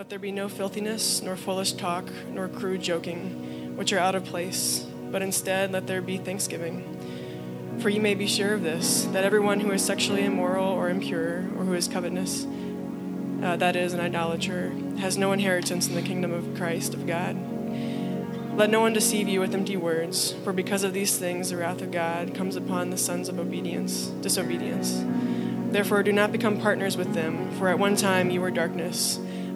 Let there be no filthiness, nor foolish talk, nor crude joking, which are out of place, but instead let there be thanksgiving. For you may be sure of this, that everyone who is sexually immoral or impure, or who is covetous, uh, that is, an idolater, has no inheritance in the kingdom of Christ of God. Let no one deceive you with empty words, for because of these things the wrath of God comes upon the sons of obedience, disobedience. Therefore, do not become partners with them, for at one time you were darkness,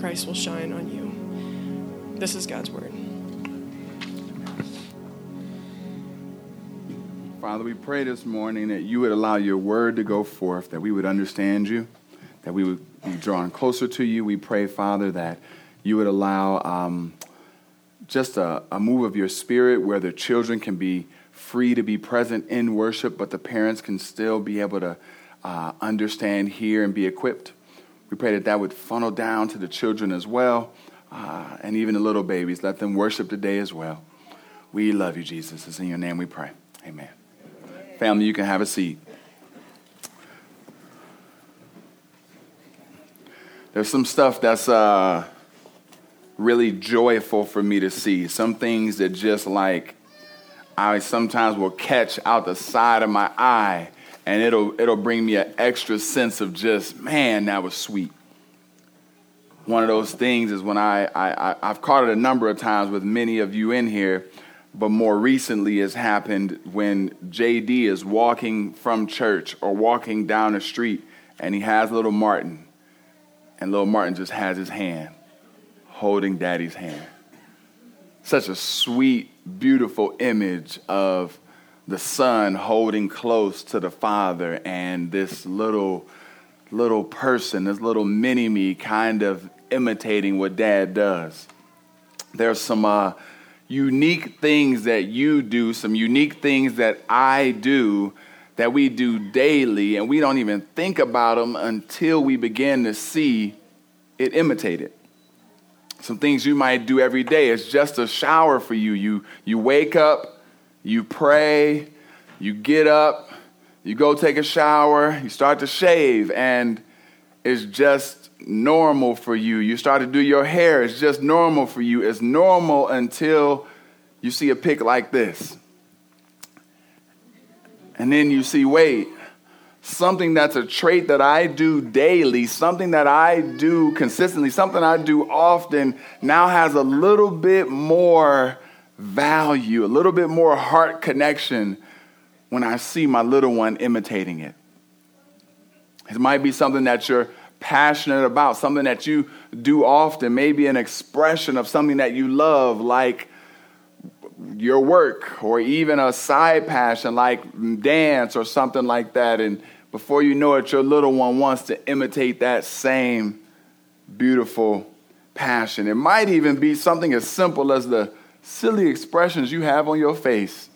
Christ will shine on you. This is God's word. Father, we pray this morning that you would allow your word to go forth, that we would understand you, that we would be drawn closer to you. We pray, Father, that you would allow um, just a, a move of your spirit where the children can be free to be present in worship, but the parents can still be able to uh, understand, hear, and be equipped. We pray that that would funnel down to the children as well, uh, and even the little babies. Let them worship today as well. We love you, Jesus. It's in your name we pray. Amen. Family, you can have a seat. There's some stuff that's uh, really joyful for me to see. Some things that just like I sometimes will catch out the side of my eye, and it'll it'll bring me an extra sense of just man, that was sweet. One of those things is when I, I I've caught it a number of times with many of you in here but more recently has happened when JD is walking from church or walking down the street and he has little Martin, and little Martin just has his hand holding daddy's hand. Such a sweet, beautiful image of the son holding close to the father and this little little person, this little mini me kind of imitating what dad does. There's some uh, unique things that you do, some unique things that I do that we do daily, and we don't even think about them until we begin to see it imitated. Some things you might do every day. It's just a shower for you. You, you wake up, you pray, you get up, you go take a shower, you start to shave, and it's just normal for you. You start to do your hair, it's just normal for you. It's normal until you see a pic like this. And then you see, wait, something that's a trait that I do daily, something that I do consistently, something I do often now has a little bit more value, a little bit more heart connection when I see my little one imitating it. It might be something that you're passionate about, something that you do often, maybe an expression of something that you love, like your work, or even a side passion like dance or something like that. And before you know it, your little one wants to imitate that same beautiful passion. It might even be something as simple as the silly expressions you have on your face.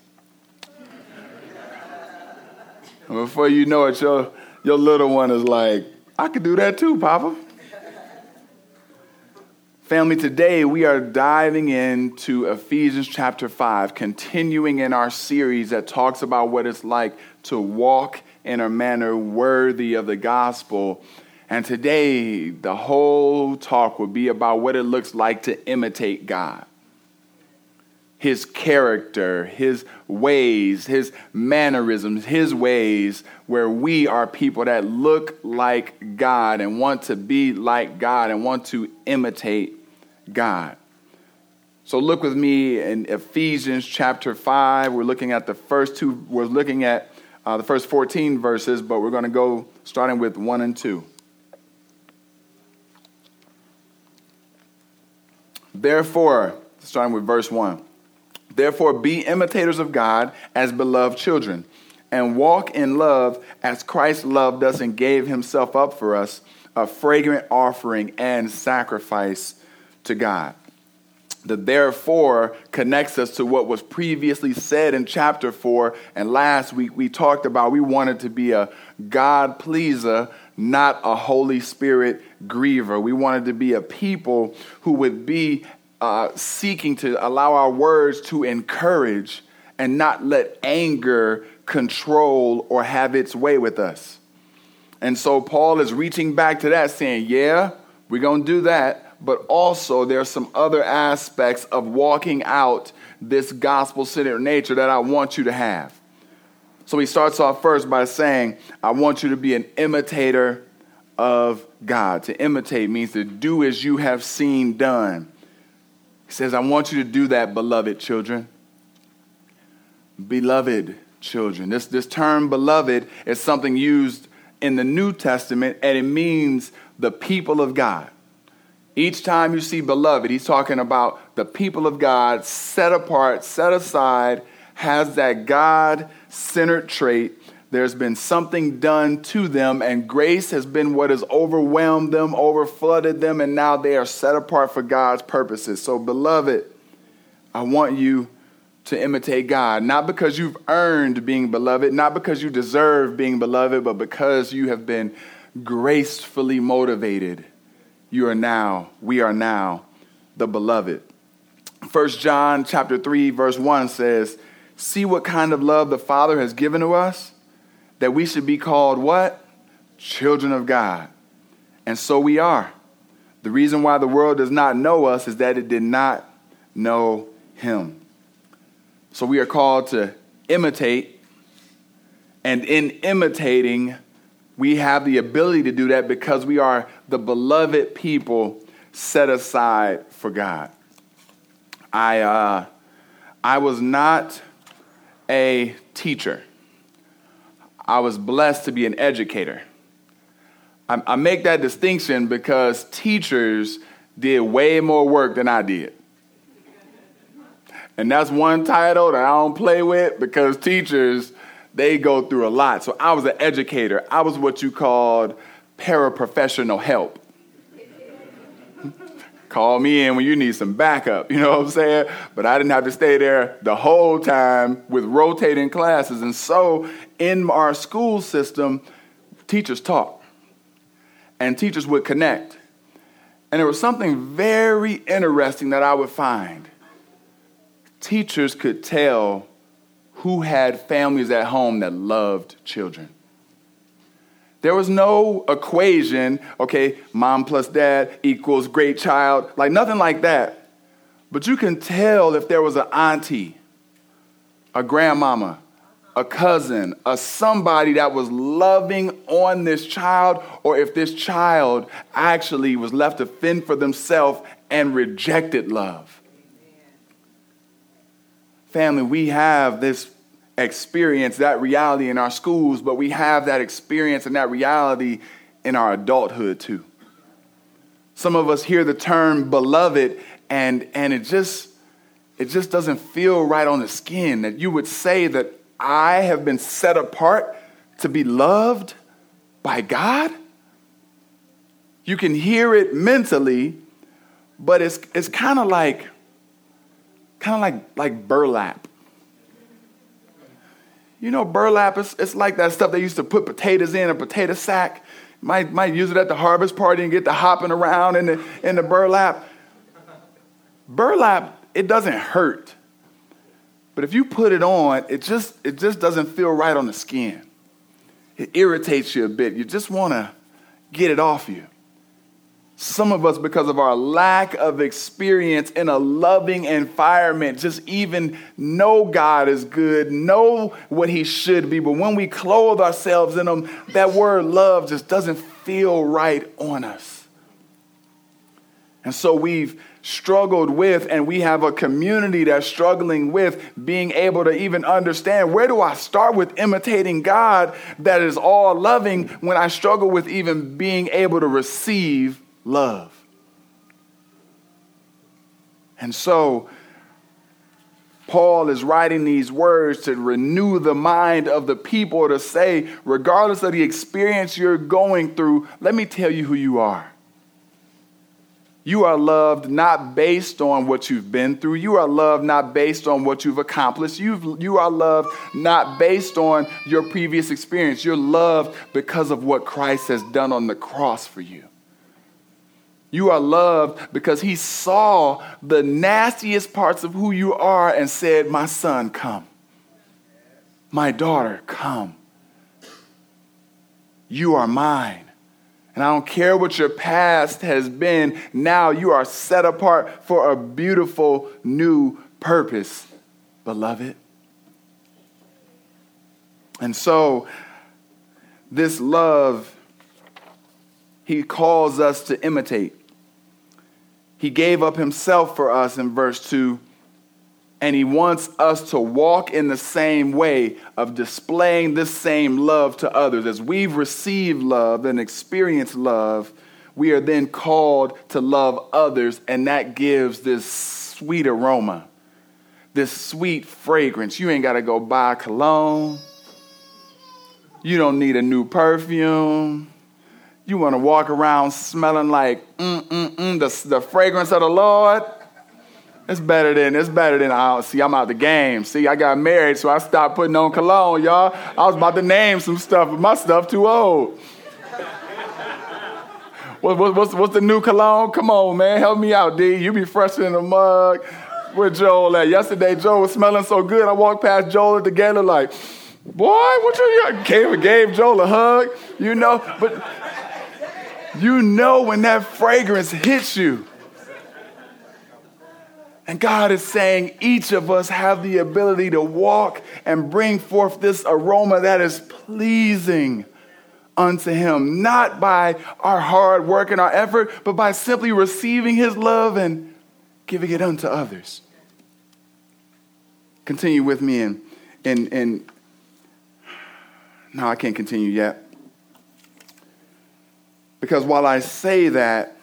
and before you know it, your, your little one is like, I could do that too, Papa. Family, today we are diving into Ephesians chapter 5, continuing in our series that talks about what it's like to walk in a manner worthy of the gospel. And today, the whole talk will be about what it looks like to imitate God his character, his ways, his mannerisms, his ways, where we are people that look like God and want to be like God and want to imitate God. So look with me in Ephesians chapter 5. We're looking at the first two, we're looking at uh, the first 14 verses, but we're going to go starting with 1 and 2. Therefore, starting with verse 1. Therefore, be imitators of God as beloved children, and walk in love as Christ loved us and gave himself up for us, a fragrant offering and sacrifice to God. The therefore connects us to what was previously said in chapter 4. And last week we talked about we wanted to be a God pleaser, not a Holy Spirit griever. We wanted to be a people who would be uh, seeking to allow our words to encourage and not let anger control or have its way with us. And so Paul is reaching back to that, saying, Yeah, we're going to do that, but also there are some other aspects of walking out this gospel centered nature that I want you to have. So he starts off first by saying, I want you to be an imitator of God. To imitate means to do as you have seen done. Says, I want you to do that, beloved children. Beloved children. This, this term beloved is something used in the New Testament, and it means the people of God. Each time you see beloved, he's talking about the people of God set apart, set aside, has that God centered trait. There's been something done to them, and grace has been what has overwhelmed them, overflooded them, and now they are set apart for God's purposes. So, beloved, I want you to imitate God, not because you've earned being beloved, not because you deserve being beloved, but because you have been gracefully motivated. You are now, we are now the beloved. First John chapter 3 verse 1 says, "See what kind of love the Father has given to us that we should be called what? Children of God." And so we are. The reason why the world does not know us is that it did not know him. So we are called to imitate. And in imitating, we have the ability to do that because we are the beloved people set aside for God. I, uh, I was not a teacher, I was blessed to be an educator. I, I make that distinction because teachers did way more work than I did. And that's one title that I don't play with because teachers, they go through a lot. So I was an educator. I was what you called paraprofessional help. Call me in when you need some backup, you know what I'm saying? But I didn't have to stay there the whole time with rotating classes. And so in our school system, teachers taught and teachers would connect. And there was something very interesting that I would find teachers could tell who had families at home that loved children. There was no equation, okay, mom plus dad equals great child, like nothing like that. But you can tell if there was an auntie, a grandmama, a cousin, a somebody that was loving on this child, or if this child actually was left to fend for themselves and rejected love family, we have this experience, that reality in our schools, but we have that experience and that reality in our adulthood too. Some of us hear the term beloved and, and it just it just doesn't feel right on the skin that you would say that I have been set apart to be loved by God. You can hear it mentally, but it's, it's kind of like kind of like, like burlap. You know, burlap, is, it's like that stuff they used to put potatoes in a potato sack. Might, might use it at the harvest party and get the hopping around in the, in the burlap. Burlap, it doesn't hurt. But if you put it on, it just, it just doesn't feel right on the skin. It irritates you a bit. You just want to get it off you. Some of us, because of our lack of experience in a loving environment, just even know God is good, know what He should be. But when we clothe ourselves in Him, that word love just doesn't feel right on us. And so we've struggled with, and we have a community that's struggling with being able to even understand where do I start with imitating God that is all loving when I struggle with even being able to receive love. And so, Paul is writing these words to renew the mind of the people to say, regardless of the experience you're going through, let me tell you who you are. You are loved not based on what you've been through. You are loved not based on what you've accomplished. You've, you are loved not based on your previous experience. You're loved because of what Christ has done on the cross for you. You are loved because he saw the nastiest parts of who you are and said, My son, come. My daughter, come. You are mine. And I don't care what your past has been, now you are set apart for a beautiful new purpose, beloved. And so, this love, he calls us to imitate. He gave up himself for us in verse 2 and he wants us to walk in the same way of displaying this same love to others. As we've received love and experienced love, we are then called to love others, and that gives this sweet aroma, this sweet fragrance. You ain't got to go buy cologne. You don't need a new perfume. You want to walk around smelling like mm, mm, mm, the, the fragrance of the Lord. It's better than it's better than I see. I'm out the game. See, I got married, so I stopped putting on cologne, y'all. I was about to name some stuff, but my stuff too old. what, what, what's, what's the new cologne? Come on, man, help me out, D. You be fresher in the mug. Where Joel at? Yesterday, Joel was smelling so good. I walked past Joel at the gala like, boy, what you gave gave Joel a hug, you know. But you know when that fragrance hits you and God is saying each of us have the ability to walk and bring forth this aroma that is pleasing unto Him, not by our hard work and our effort, but by simply receiving His love and giving it unto others. Continue with me and and and no, I can't continue yet. Because while I say that,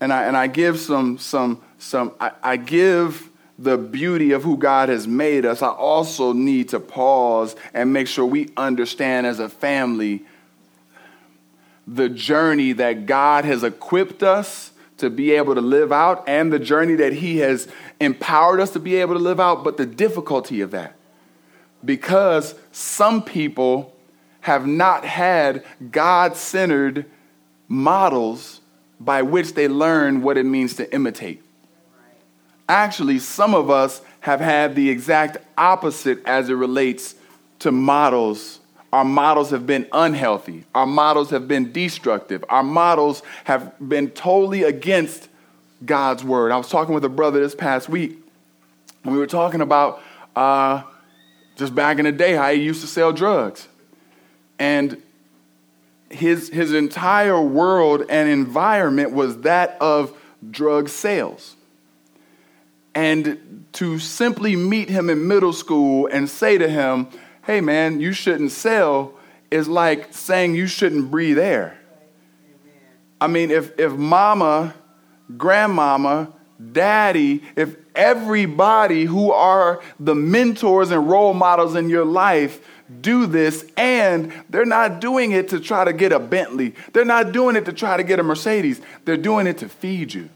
and I and I give some some some, I, I give the beauty of who God has made us, I also need to pause and make sure we understand as a family the journey that God has equipped us to be able to live out and the journey that He has empowered us to be able to live out, but the difficulty of that. Because some people have not had God centered models by which they learn what it means to imitate. Actually, some of us have had the exact opposite as it relates to models. Our models have been unhealthy. Our models have been destructive. Our models have been totally against God's word. I was talking with a brother this past week, and we were talking about uh, just back in the day how he used to sell drugs. And his, his entire world and environment was that of drug sales and to simply meet him in middle school and say to him, hey man, you shouldn't sell, is like saying you shouldn't breathe air. I mean, if, if mama, grandmama, daddy, if everybody who are the mentors and role models in your life do this and they're not doing it to try to get a Bentley, they're not doing it to try to get a Mercedes, they're doing it to feed you.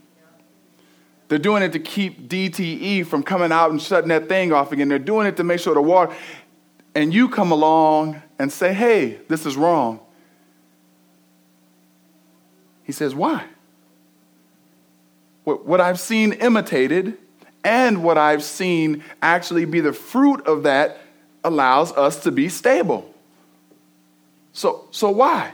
They're doing it to keep DTE from coming out and shutting that thing off again. They're doing it to make sure the water. And you come along and say, hey, this is wrong. He says, why? What I've seen imitated and what I've seen actually be the fruit of that allows us to be stable. So, so why?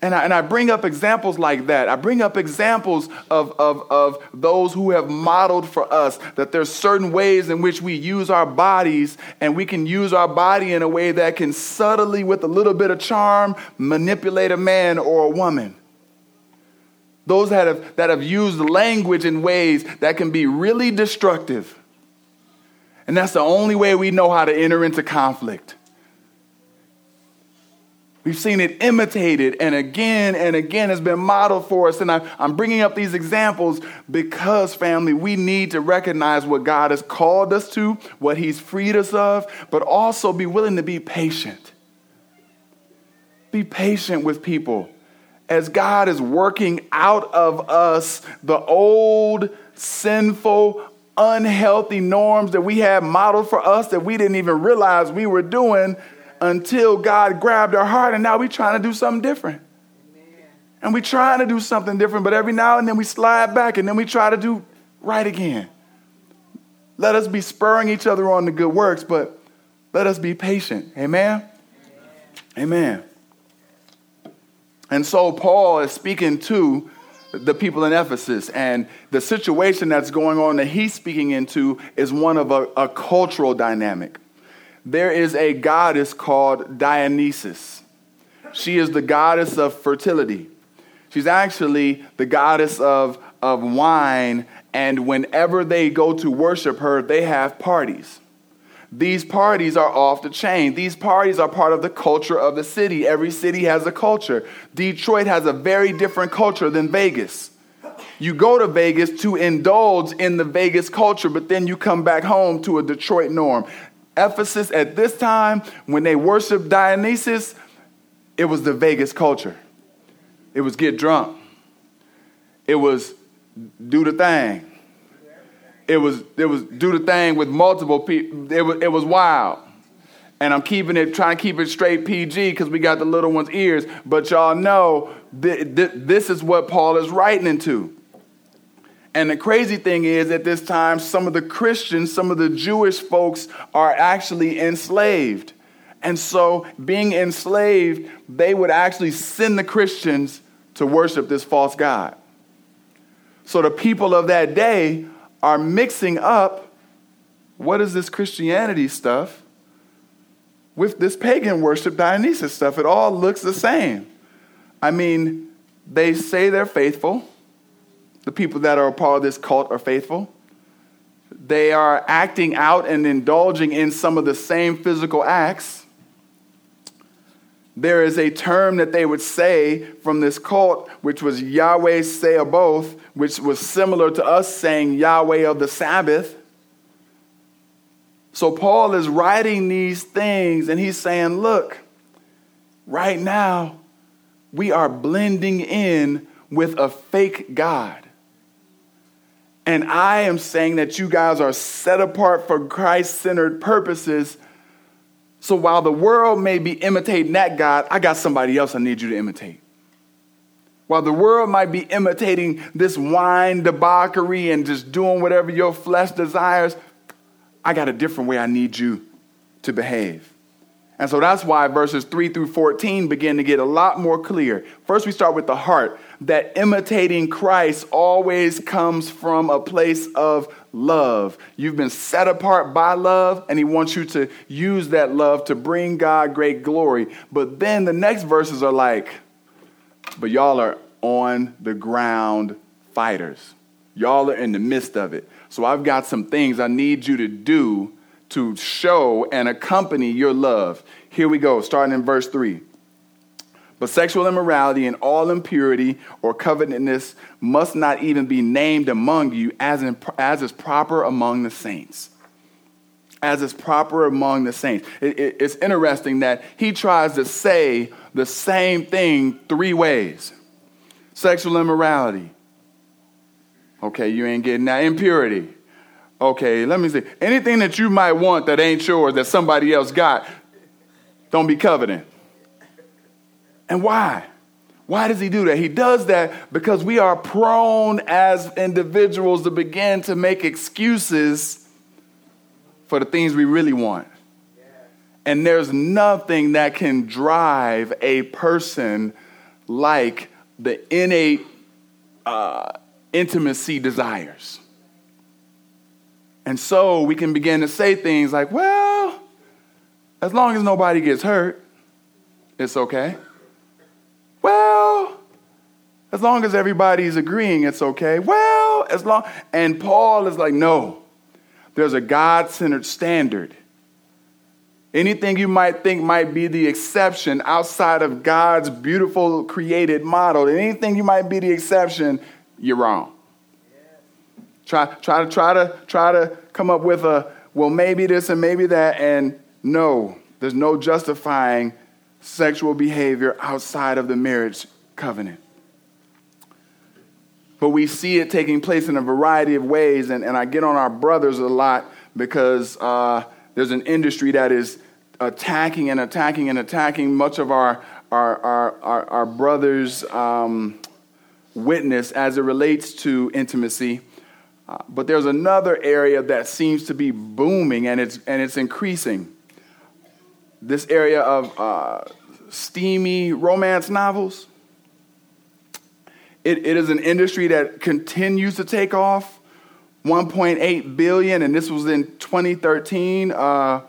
And I, and I bring up examples like that. I bring up examples of, of, of those who have modeled for us that there's certain ways in which we use our bodies, and we can use our body in a way that can subtly, with a little bit of charm, manipulate a man or a woman. Those that have, that have used language in ways that can be really destructive. And that's the only way we know how to enter into conflict. We've seen it imitated and again and again It's been modeled for us. And I, am bringing up these examples because, family, we need to recognize what God has called us to, what He's freed us of, but also be willing to be patient. Be patient with people as God is working out of us the old, sinful, unhealthy norms that we had modeled for us that we didn't even realize we were doing until God grabbed our heart and now we're trying to do something different. And we're trying to do something different, but every now and then we slide back and then we try to do right again. Let us be spurring each other on to good works, but let us be patient. Amen? Amen. And so Paul is speaking to the people in Ephesus, and the situation that's going on that he's speaking into is one of a, a cultural dynamic. There is a goddess called Dionysus. She is the goddess of fertility. She's actually the goddess of, of wine, and whenever they go to worship her, they have parties. These parties are off the chain. These parties are part of the culture of the city. Every city has a culture. Detroit has a very different culture than Vegas. You go to Vegas to indulge in the Vegas culture, but then you come back home to a Detroit norm. Ephesus, at this time, when they worshiped Dionysus, it was the Vegas culture. It was get drunk. It was do the thing. It was it was do the thing with multiple people. It was it was wild. And I'm keeping it trying to keep it straight PG because we got the little one's ears. But y'all know th- th- this is what Paul is writing into. And the crazy thing is, at this time, some of the Christians, some of the Jewish folks are actually enslaved. And so, being enslaved, they would actually send the Christians to worship this false God. So, the people of that day are mixing up what is this Christianity stuff with this pagan worship Dionysus stuff. It all looks the same. I mean, they say they're faithful. The people that are a part of this cult are faithful. They are acting out and indulging in some of the same physical acts. There is a term that they would say from this cult, which was Yahweh Sabaoth, which was similar to us saying Yahweh of the Sabbath. So Paul is writing these things and he's saying, look, right now we are blending in with a fake God. And I am saying that you guys are set apart for Christ centered purposes. So while the world may be imitating that God, I got somebody else I need you to imitate. While the world might be imitating this wine debauchery and just doing whatever your flesh desires, I got a different way I need you to behave. And so that's why verses 3 through 14 begin to get a lot more clear. First, we start with the heart that imitating Christ always comes from a place of love. You've been set apart by love, and He wants you to use that love to bring God great glory. But then the next verses are like, but y'all are on the ground fighters. Y'all are in the midst of it. So I've got some things I need you to do to show and accompany your love. Here we go, starting in verse 3. But sexual immorality and all impurity or covetousness must not even be named among you as, in, as is proper among the saints. As is proper among the saints. It, it, it's interesting that he tries to say the same thing three ways sexual immorality. Okay, you ain't getting that. Impurity. Okay, let me see. Anything that you might want that ain't yours, that somebody else got, don't be coveting. And why? Why does he do that? He does that because we are prone as individuals to begin to make excuses for the things we really want. And there's nothing that can drive a person like the innate uh, intimacy desires. And so we can begin to say things like, well, as long as nobody gets hurt, it's okay. Well, as long as everybody's agreeing, it's okay. Well, as long, and Paul is like, no, there's a God centered standard. Anything you might think might be the exception outside of God's beautiful created model, anything you might be the exception, you're wrong. Try, try to try to try to come up with a well, maybe this and maybe that, and no, there's no justifying sexual behavior outside of the marriage covenant. But we see it taking place in a variety of ways, and, and I get on our brothers a lot because uh, there's an industry that is attacking and attacking and attacking much of our, our, our, our, our brothers' um, witness as it relates to intimacy. Uh, but there's another area that seems to be booming and it's, and it's increasing. This area of uh, steamy romance novels. It, it is an industry that continues to take off. 1.8 billion, and this was in 2013. Uh,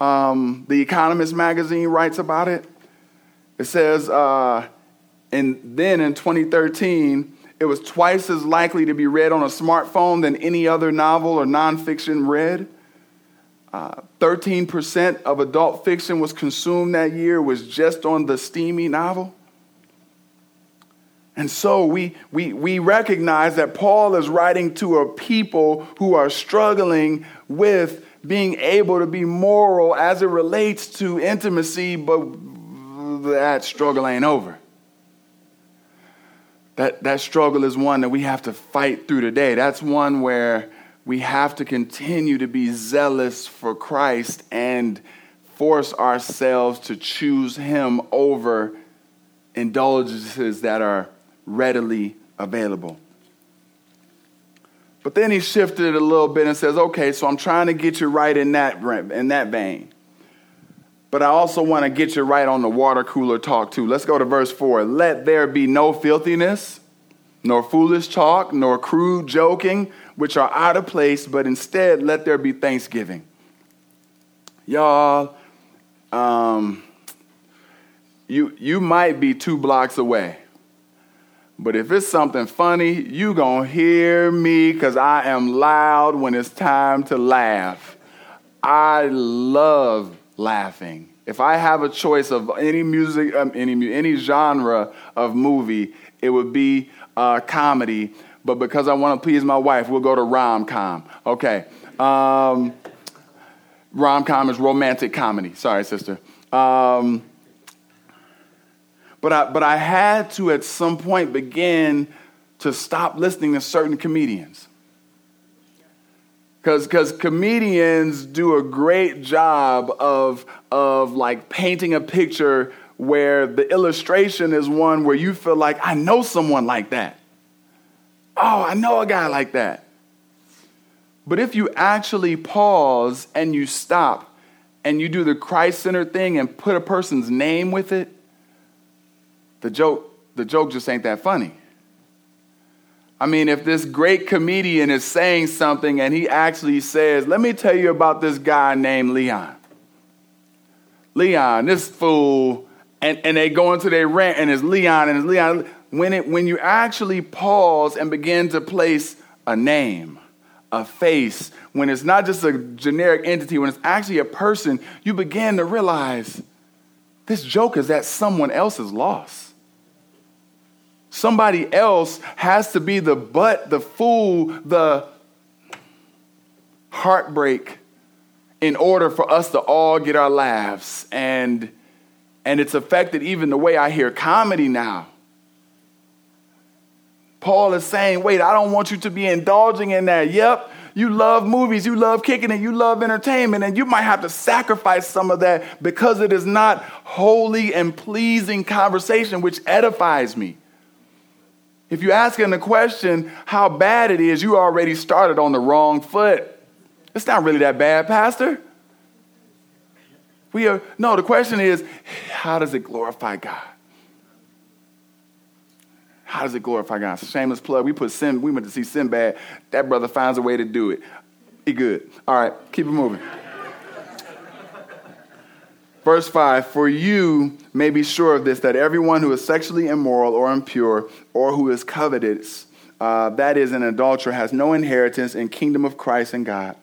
um, the Economist magazine writes about it. It says, uh, and then in 2013, it was twice as likely to be read on a smartphone than any other novel or nonfiction read. Uh, 13% of adult fiction was consumed that year was just on the steamy novel. And so we, we, we recognize that Paul is writing to a people who are struggling with being able to be moral as it relates to intimacy, but that struggle ain't over. That, that struggle is one that we have to fight through today. That's one where we have to continue to be zealous for Christ and force ourselves to choose Him over indulgences that are readily available. But then he shifted it a little bit and says, okay, so I'm trying to get you right in that, in that vein. But I also want to get you right on the water cooler talk too. Let's go to verse 4. Let there be no filthiness, nor foolish talk, nor crude joking, which are out of place, but instead let there be thanksgiving. Y'all, um, you, you might be two blocks away but if it's something funny, you to hear me because I am loud when it's time to laugh. I love laughing. If I have a choice of any music, um, any, any genre of movie, it would be uh, comedy. But because I want to please my wife, we'll go to rom com. Okay. Um, rom com is romantic comedy. Sorry, sister. Um, but I, but I had to at some point begin to stop listening to certain comedians. Because comedians do a great job of, of like painting a picture where the illustration is one where you feel like, I know someone like that. Oh, I know a guy like that. But if you actually pause and you stop and you do the Christ centered thing and put a person's name with it, the joke, the joke just ain't that funny. I mean, if this great comedian is saying something and he actually says, Let me tell you about this guy named Leon. Leon, this fool, and, and they go into their rant and it's Leon and it's Leon. When, it, when you actually pause and begin to place a name, a face, when it's not just a generic entity, when it's actually a person, you begin to realize this joke is at someone else's loss. Somebody else has to be the butt, the fool, the heartbreak in order for us to all get our laughs. And, and it's affected even the way I hear comedy now. Paul is saying, wait, I don't want you to be indulging in that. Yep, you love movies, you love kicking it, you love entertainment, and you might have to sacrifice some of that because it is not holy and pleasing conversation which edifies me. If you're asking the question how bad it is, you already started on the wrong foot. It's not really that bad, Pastor. We are, no, the question is how does it glorify God? How does it glorify God? Shameless plug. We put sin, we went to see Sinbad. That brother finds a way to do it. Be good. All right, keep it moving. Verse 5 For you may be sure of this, that everyone who is sexually immoral or impure or who is covetous, uh, that is, an adulterer, has no inheritance in kingdom of Christ and God.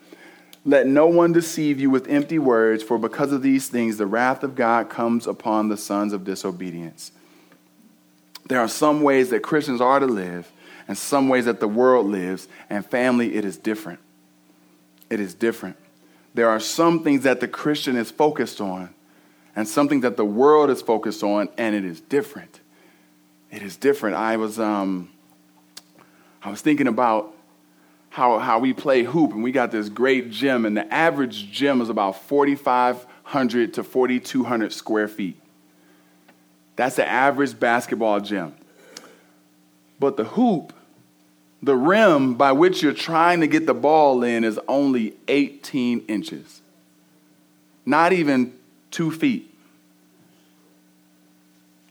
Let no one deceive you with empty words, for because of these things the wrath of God comes upon the sons of disobedience. There are some ways that Christians are to live, and some ways that the world lives, and family, it is different. It is different. There are some things that the Christian is focused on, and something that the world is focused on, and it is different. It is different. I was, um, I was thinking about how, how we play hoop, and we got this great gym, and the average gym is about 4,500 to 4,200 square feet. That's the average basketball gym. But the hoop, the rim by which you're trying to get the ball in, is only 18 inches, not even two feet.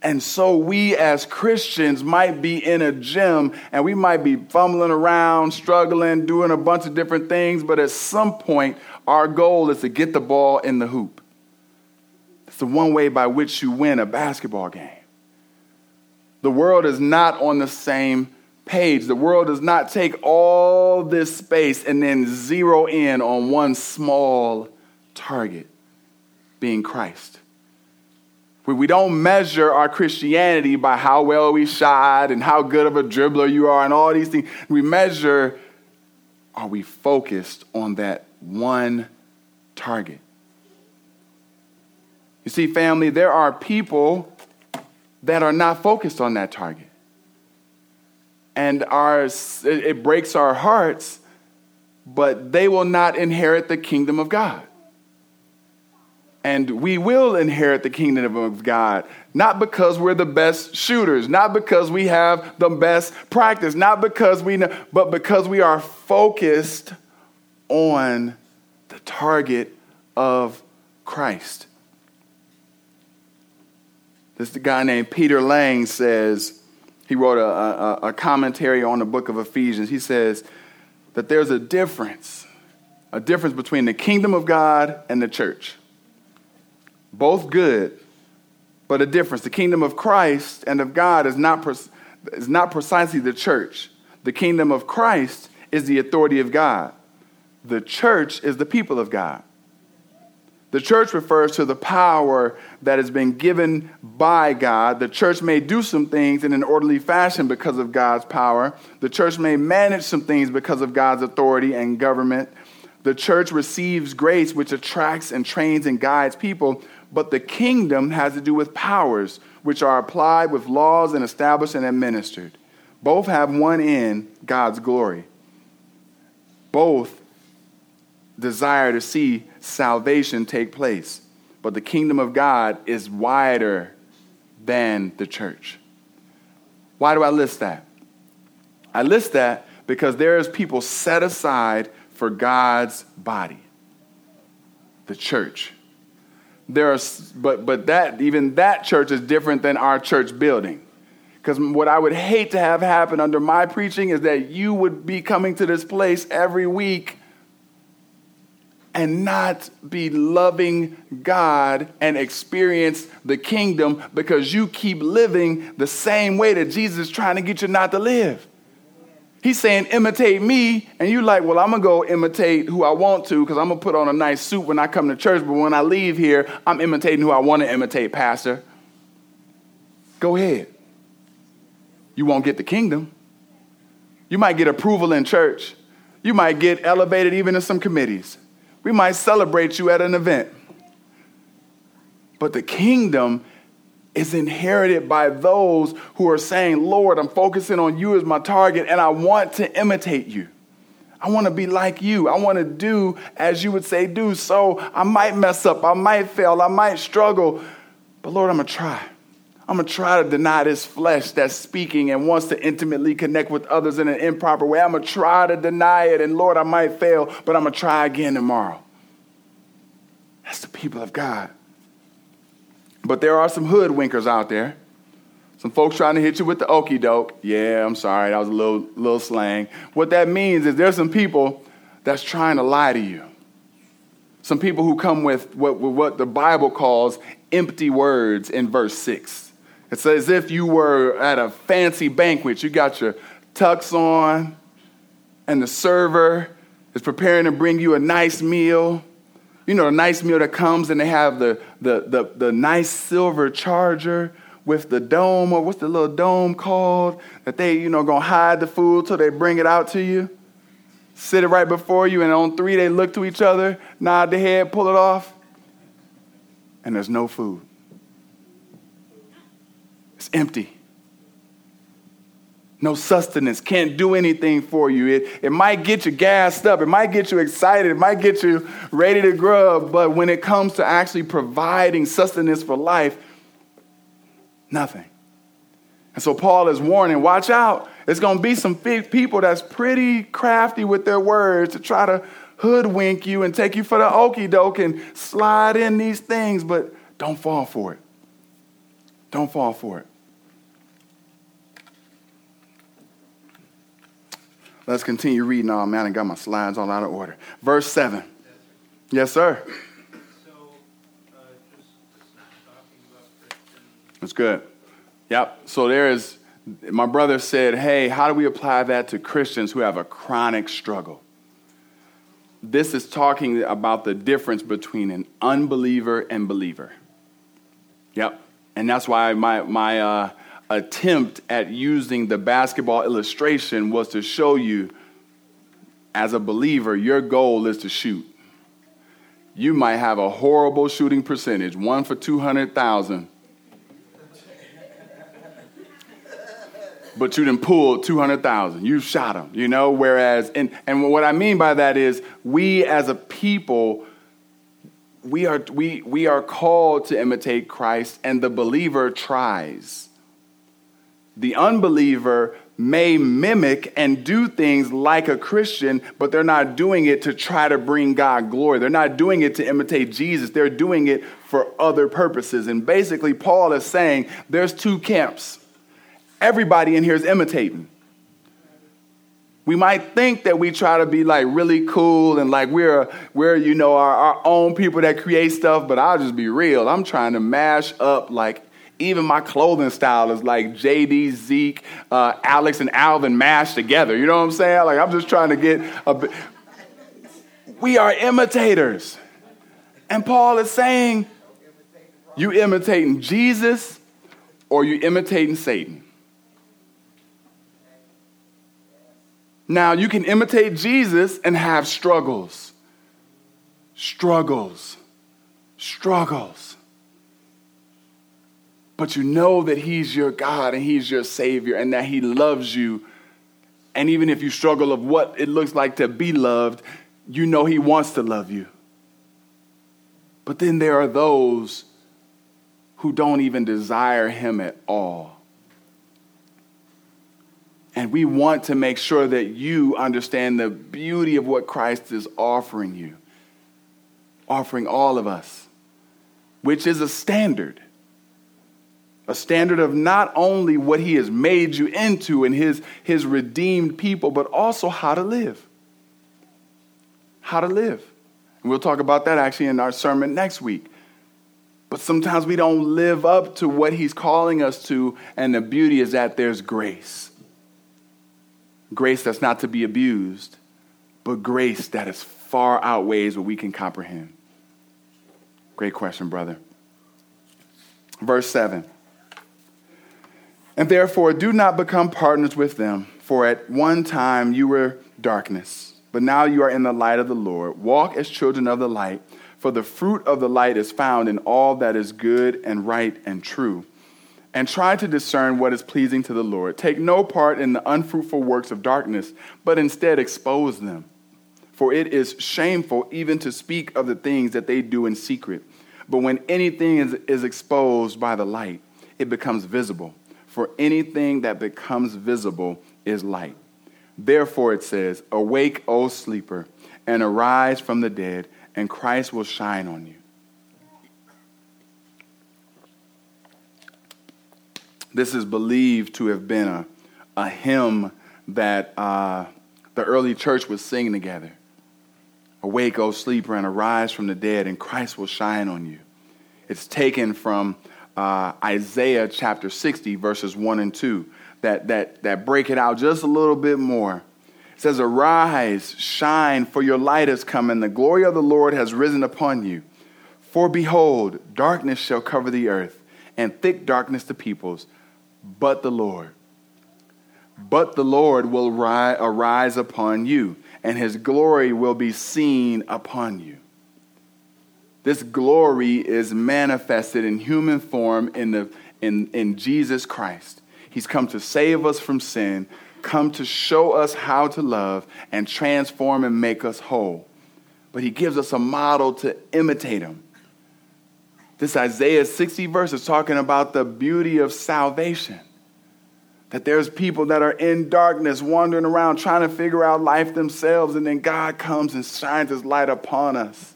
And so we as Christians might be in a gym and we might be fumbling around, struggling, doing a bunch of different things, but at some point, our goal is to get the ball in the hoop. It's the one way by which you win a basketball game. The world is not on the same page. The world does not take all this space and then zero in on one small target, being Christ. We don't measure our Christianity by how well we shot and how good of a dribbler you are and all these things. We measure are we focused on that one target? You see, family, there are people that are not focused on that target. And our, it breaks our hearts, but they will not inherit the kingdom of God. And we will inherit the kingdom of God, not because we're the best shooters, not because we have the best practice, not because we know, but because we are focused on the target of Christ. This guy named Peter Lange says, he wrote a, a, a commentary on the book of Ephesians. He says that there's a difference, a difference between the kingdom of God and the church both good, but a difference. The kingdom of Christ and of God is not, is not precisely the church. The kingdom of Christ is the authority of God. The church is the people of God. The church refers to the power that has been given by God. The church may do some things in an orderly fashion because of God's power. The church may manage some things because of God's authority and government. The church receives grace, which attracts and trains and guides people but the kingdom has to do with powers which are applied with laws and established and administered. Both have one end God's glory. Both desire to see salvation take place. But the kingdom of God is wider than the church. Why do I list that? I list that because there is people set aside for God's body, the church there are, but, but that, even that church is different than our church building. Because what I would hate to have happen under my preaching is that you would be coming to this place every week and not be loving God and experience the kingdom because you keep living the same way that Jesus is trying to get you not to live. He's saying, imitate me. And you're like, well, I'm going to go imitate who I want to because I'm going to put on a nice suit when I come to church. But when I leave here, I'm imitating who I want to imitate, Pastor. Go ahead. You won't get the kingdom. You might get approval in church. You might get elevated even in some committees. We might celebrate you at an event. But the kingdom is inherited by those who are saying, Lord, I'm focusing on you as my target and I want to imitate you. I want to be like you. I want to do as you would say do. So I might mess up. I might fail. I might struggle. But Lord, I'm going to try. I'm going to try to deny this flesh that's speaking and wants to intimately connect with others in an improper way. I'm going to try to deny it. And Lord, I might fail, but I'm going to try again tomorrow. That's the people of God. But there are some hoodwinkers out there. Some folks trying to hit you with the okey doke. Yeah, I'm sorry, that was a little, little slang. What that means is there's some people that's trying to lie to you. Some people who come with what, what the Bible calls empty words in verse 6. It's as if you were at a fancy banquet. You got your tux on, and the server is preparing to bring you a nice meal you know, the nice meal that comes and they have the, the, the, the nice silver charger with the dome, or what's the little dome called? That they, you know, gonna hide the food till they bring it out to you. Sit it right before you, and on three they look to each other, nod their head, pull it off, and there's no food. It's empty. No sustenance, can't do anything for you. It, it might get you gassed up, it might get you excited, it might get you ready to grub, but when it comes to actually providing sustenance for life, nothing. And so Paul is warning watch out. It's going to be some people that's pretty crafty with their words to try to hoodwink you and take you for the okey doke and slide in these things, but don't fall for it. Don't fall for it. Let's continue reading. Oh man, I got my slides all out of order. Verse 7. Yes, sir. That's good. Yep. So there is, my brother said, hey, how do we apply that to Christians who have a chronic struggle? This is talking about the difference between an unbeliever and believer. Yep. And that's why my, my, uh, attempt at using the basketball illustration was to show you, as a believer, your goal is to shoot. You might have a horrible shooting percentage, one for 200,000. But you didn't pull 200,000. You shot them, you know? Whereas, and, and what I mean by that is, we as a people, we are, we, we are called to imitate Christ, and the believer tries the unbeliever may mimic and do things like a Christian, but they're not doing it to try to bring God glory. They're not doing it to imitate Jesus. They're doing it for other purposes. And basically, Paul is saying there's two camps. Everybody in here is imitating. We might think that we try to be like really cool and like we're, we're you know, our, our own people that create stuff, but I'll just be real. I'm trying to mash up like even my clothing style is like JD, Zeke, uh, Alex, and Alvin mashed together. You know what I'm saying? Like, I'm just trying to get a bit. We are imitators. And Paul is saying, you imitating Jesus or you imitating Satan. Now, you can imitate Jesus and have struggles. Struggles. Struggles but you know that He's your God and He's your Savior and that He loves you. And even if you struggle of what it looks like to be loved, you know He wants to love you. But then there are those who don't even desire Him at all. And we want to make sure that you understand the beauty of what Christ is offering you, offering all of us, which is a standard a standard of not only what he has made you into and his, his redeemed people, but also how to live. How to live. And we'll talk about that actually in our sermon next week. But sometimes we don't live up to what he's calling us to, and the beauty is that there's grace. Grace that's not to be abused, but grace that is far outweighs what we can comprehend. Great question, brother. Verse 7. And therefore, do not become partners with them, for at one time you were darkness, but now you are in the light of the Lord. Walk as children of the light, for the fruit of the light is found in all that is good and right and true. And try to discern what is pleasing to the Lord. Take no part in the unfruitful works of darkness, but instead expose them. For it is shameful even to speak of the things that they do in secret. But when anything is, is exposed by the light, it becomes visible for anything that becomes visible is light. Therefore, it says, Awake, O sleeper, and arise from the dead, and Christ will shine on you. This is believed to have been a, a hymn that uh, the early church was singing together. Awake, O sleeper, and arise from the dead, and Christ will shine on you. It's taken from uh, Isaiah chapter 60, verses 1 and 2, that, that, that break it out just a little bit more. It says, Arise, shine, for your light has come, and the glory of the Lord has risen upon you. For behold, darkness shall cover the earth, and thick darkness the peoples, but the Lord. But the Lord will ri- arise upon you, and his glory will be seen upon you. This glory is manifested in human form in, the, in, in Jesus Christ. He's come to save us from sin, come to show us how to love and transform and make us whole. But he gives us a model to imitate him. This Isaiah 60 verse is talking about the beauty of salvation. That there's people that are in darkness, wandering around, trying to figure out life themselves, and then God comes and shines his light upon us.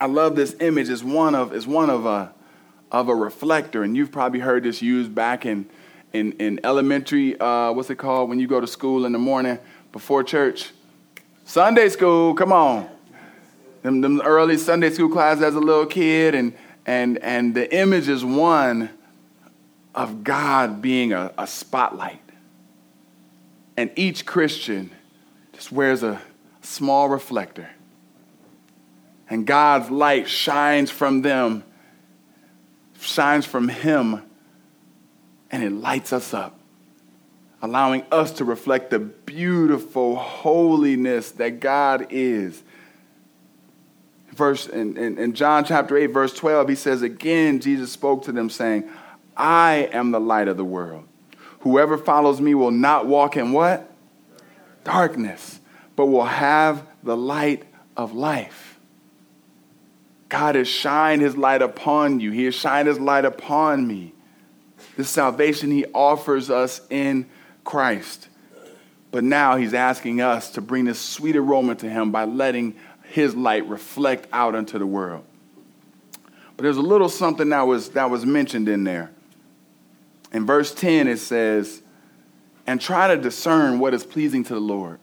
I love this image. It's one of, it's one of, a, of a reflector, and you've probably heard this used back in, in, in elementary, uh, what's it called, when you go to school in the morning before church? Sunday school, come on. Them, them early Sunday school classes as a little kid, and, and, and the image is one of God being a, a spotlight. And each Christian just wears a small reflector. And God's light shines from them, shines from Him, and it lights us up, allowing us to reflect the beautiful holiness that God is. Verse in, in, in John chapter 8, verse 12, he says, Again, Jesus spoke to them, saying, I am the light of the world. Whoever follows me will not walk in what? Darkness, but will have the light of life. God has shined his light upon you. He has shined his light upon me. The salvation he offers us in Christ. But now he's asking us to bring this sweet aroma to him by letting his light reflect out into the world. But there's a little something that was, that was mentioned in there. In verse 10, it says, and try to discern what is pleasing to the Lord.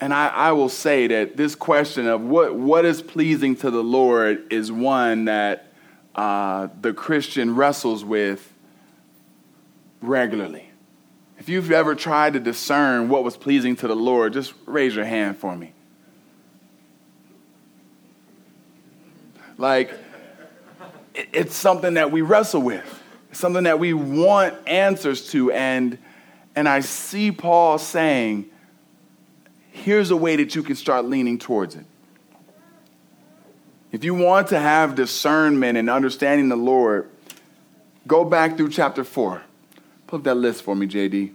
And I, I, will say that this question of what, what is pleasing to the Lord is one that uh, the Christian wrestles with regularly. If you've ever tried to discern what was pleasing to the Lord, just raise your hand for me. Like, it, it's something that we wrestle with it's something that we want answers to. And, and I see Paul saying, here's a way that you can start leaning towards it. If you want to have discernment and understanding the Lord, go back through chapter 4. Pull up that list for me, JD.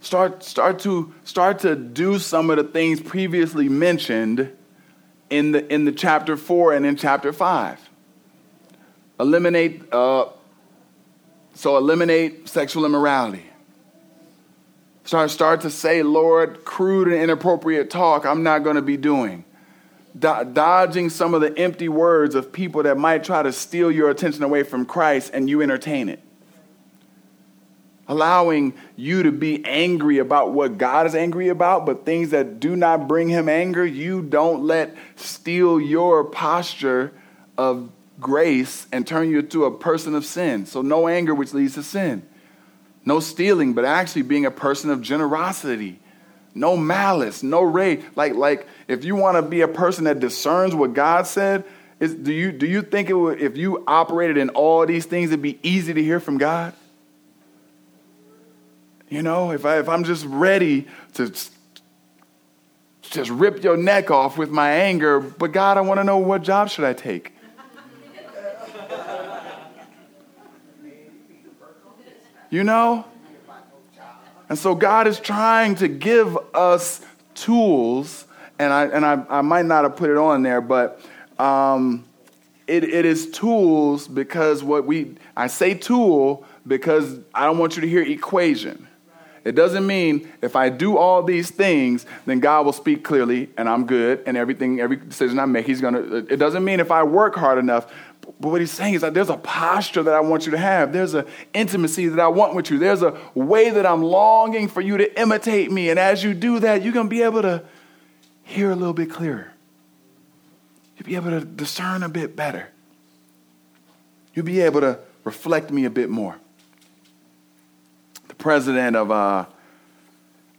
Start, start, to, start to do some of the things previously mentioned in the, in the chapter 4 and in chapter 5 eliminate uh, so eliminate sexual immorality start start to say lord crude and inappropriate talk i'm not going to be doing Do- dodging some of the empty words of people that might try to steal your attention away from christ and you entertain it allowing you to be angry about what God is angry about, but things that do not bring him anger, you don't let steal your posture of grace and turn you into a person of sin. So, no anger, which leads to sin. No stealing, but actually being a person of generosity. No malice, no rage. Like, like if you want to be a person that discerns what God said, is, do, you, do you think it would, if you operated in all these things, it'd be easy to hear from God? You know, if, I, if I'm just ready to just rip your neck off with my anger, but God, I want to know what job should I take? You know? And so God is trying to give us tools, and I, and I, I might not have put it on there, but um, it, it is tools because what we, I say tool because I don't want you to hear equation. It doesn't mean if I do all these things, then God will speak clearly and I'm good and everything, every decision I make, He's gonna. It doesn't mean if I work hard enough, but what he's saying is that there's a posture that I want you to have. There's an intimacy that I want with you. There's a way that I'm longing for you to imitate me. And as you do that, you're going to be able to hear a little bit clearer. You'll be able to discern a bit better. You'll be able to reflect me a bit more. The president of, uh,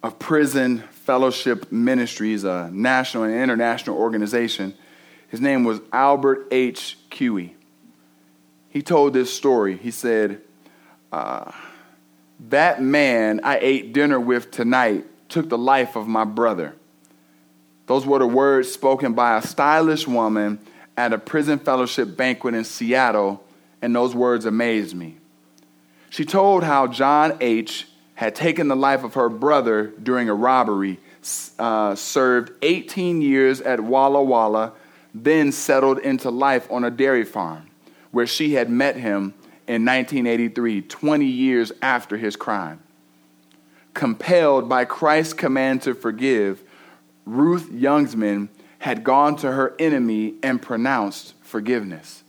of Prison Fellowship Ministries, a national and international organization, his name was Albert H. Quie he told this story. He said, uh, That man I ate dinner with tonight took the life of my brother. Those were the words spoken by a stylish woman at a prison fellowship banquet in Seattle, and those words amazed me. She told how John H. had taken the life of her brother during a robbery, uh, served 18 years at Walla Walla, then settled into life on a dairy farm where she had met him in 1983, 20 years after his crime. Compelled by Christ's command to forgive, Ruth Youngsman had gone to her enemy and pronounced forgiveness.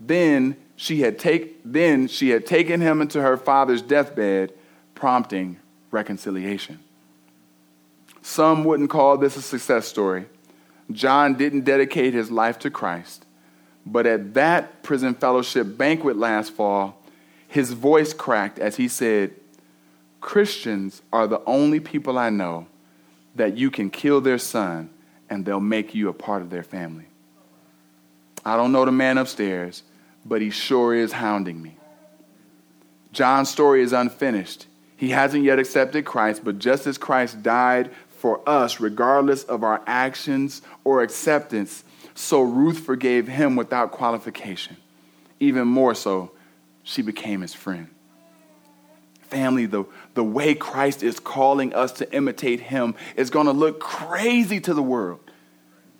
Then she had, take, then she had taken him into her father's deathbed, prompting reconciliation. Some wouldn't call this a success story. John didn't dedicate his life to Christ, but at that prison fellowship banquet last fall, his voice cracked as he said, Christians are the only people I know that you can kill their son and they'll make you a part of their family. I don't know the man upstairs, but he sure is hounding me. John's story is unfinished. He hasn't yet accepted Christ, but just as Christ died for us, regardless of our actions or acceptance, so Ruth forgave him without qualification. Even more so, she became his friend. Family, the, the way Christ is calling us to imitate him is going to look crazy to the world.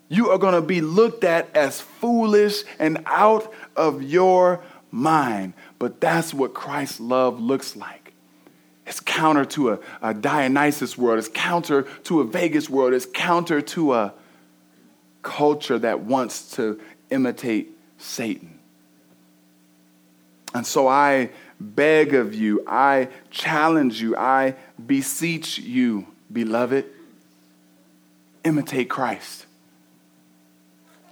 You are going to be looked at as foolish and out of your mind. But that's what Christ's love looks like. It's counter to a, a Dionysus world, it's counter to a Vegas world, it's counter to a culture that wants to imitate Satan. And so I beg of you, I challenge you, I beseech you, beloved, imitate Christ.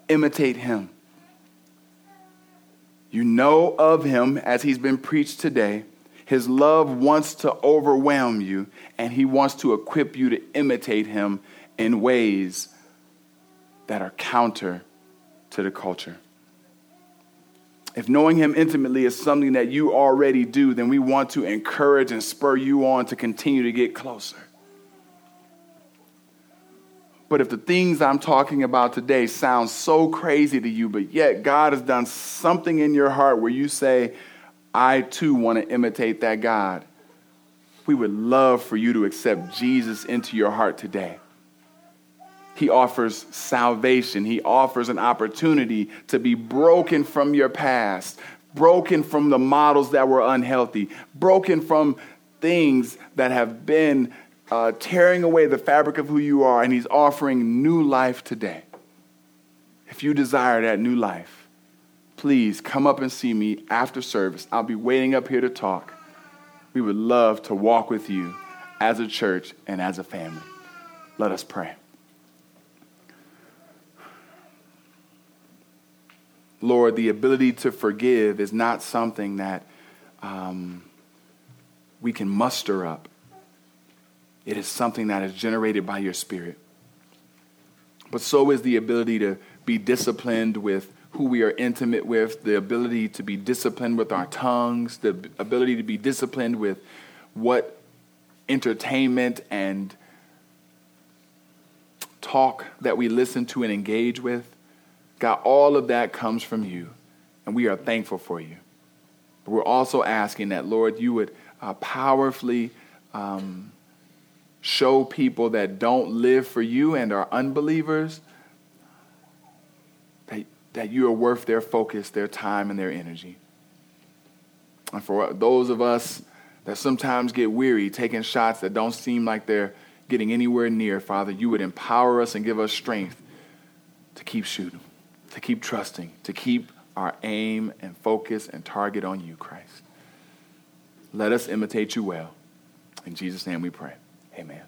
Imitate him. You know of him as he's been preached today. His love wants to overwhelm you, and he wants to equip you to imitate him in ways that are counter to the culture. If knowing him intimately is something that you already do, then we want to encourage and spur you on to continue to get closer. But if the things I'm talking about today sound so crazy to you, but yet God has done something in your heart where you say, I too want to imitate that God, we would love for you to accept Jesus into your heart today. He offers salvation. He offers an opportunity to be broken from your past, broken from the models that were unhealthy, broken from things that have been uh, tearing away the fabric of who you are, and He's offering new life today. If you desire that new life, please come up and see me after service. I'll be waiting up here to talk. We would love to walk with you as a church and as a family. Let us pray. Lord, the ability to forgive is not something that um, we can muster up. It is something that is generated by your Spirit. But so is the ability to be disciplined with who we are intimate with, the ability to be disciplined with our tongues, the ability to be disciplined with what entertainment and talk that we listen to and engage with. God, all of that comes from you, and we are thankful for you. But we're also asking that, Lord, you would uh, powerfully um, show people that don't live for you and are unbelievers that, that you are worth their focus, their time, and their energy. And for those of us that sometimes get weary taking shots that don't seem like they're getting anywhere near, Father, you would empower us and give us strength to keep shooting, to keep trusting, to keep our aim and focus and target on you, Christ. Let us imitate you well. In Jesus' name we pray. Amen.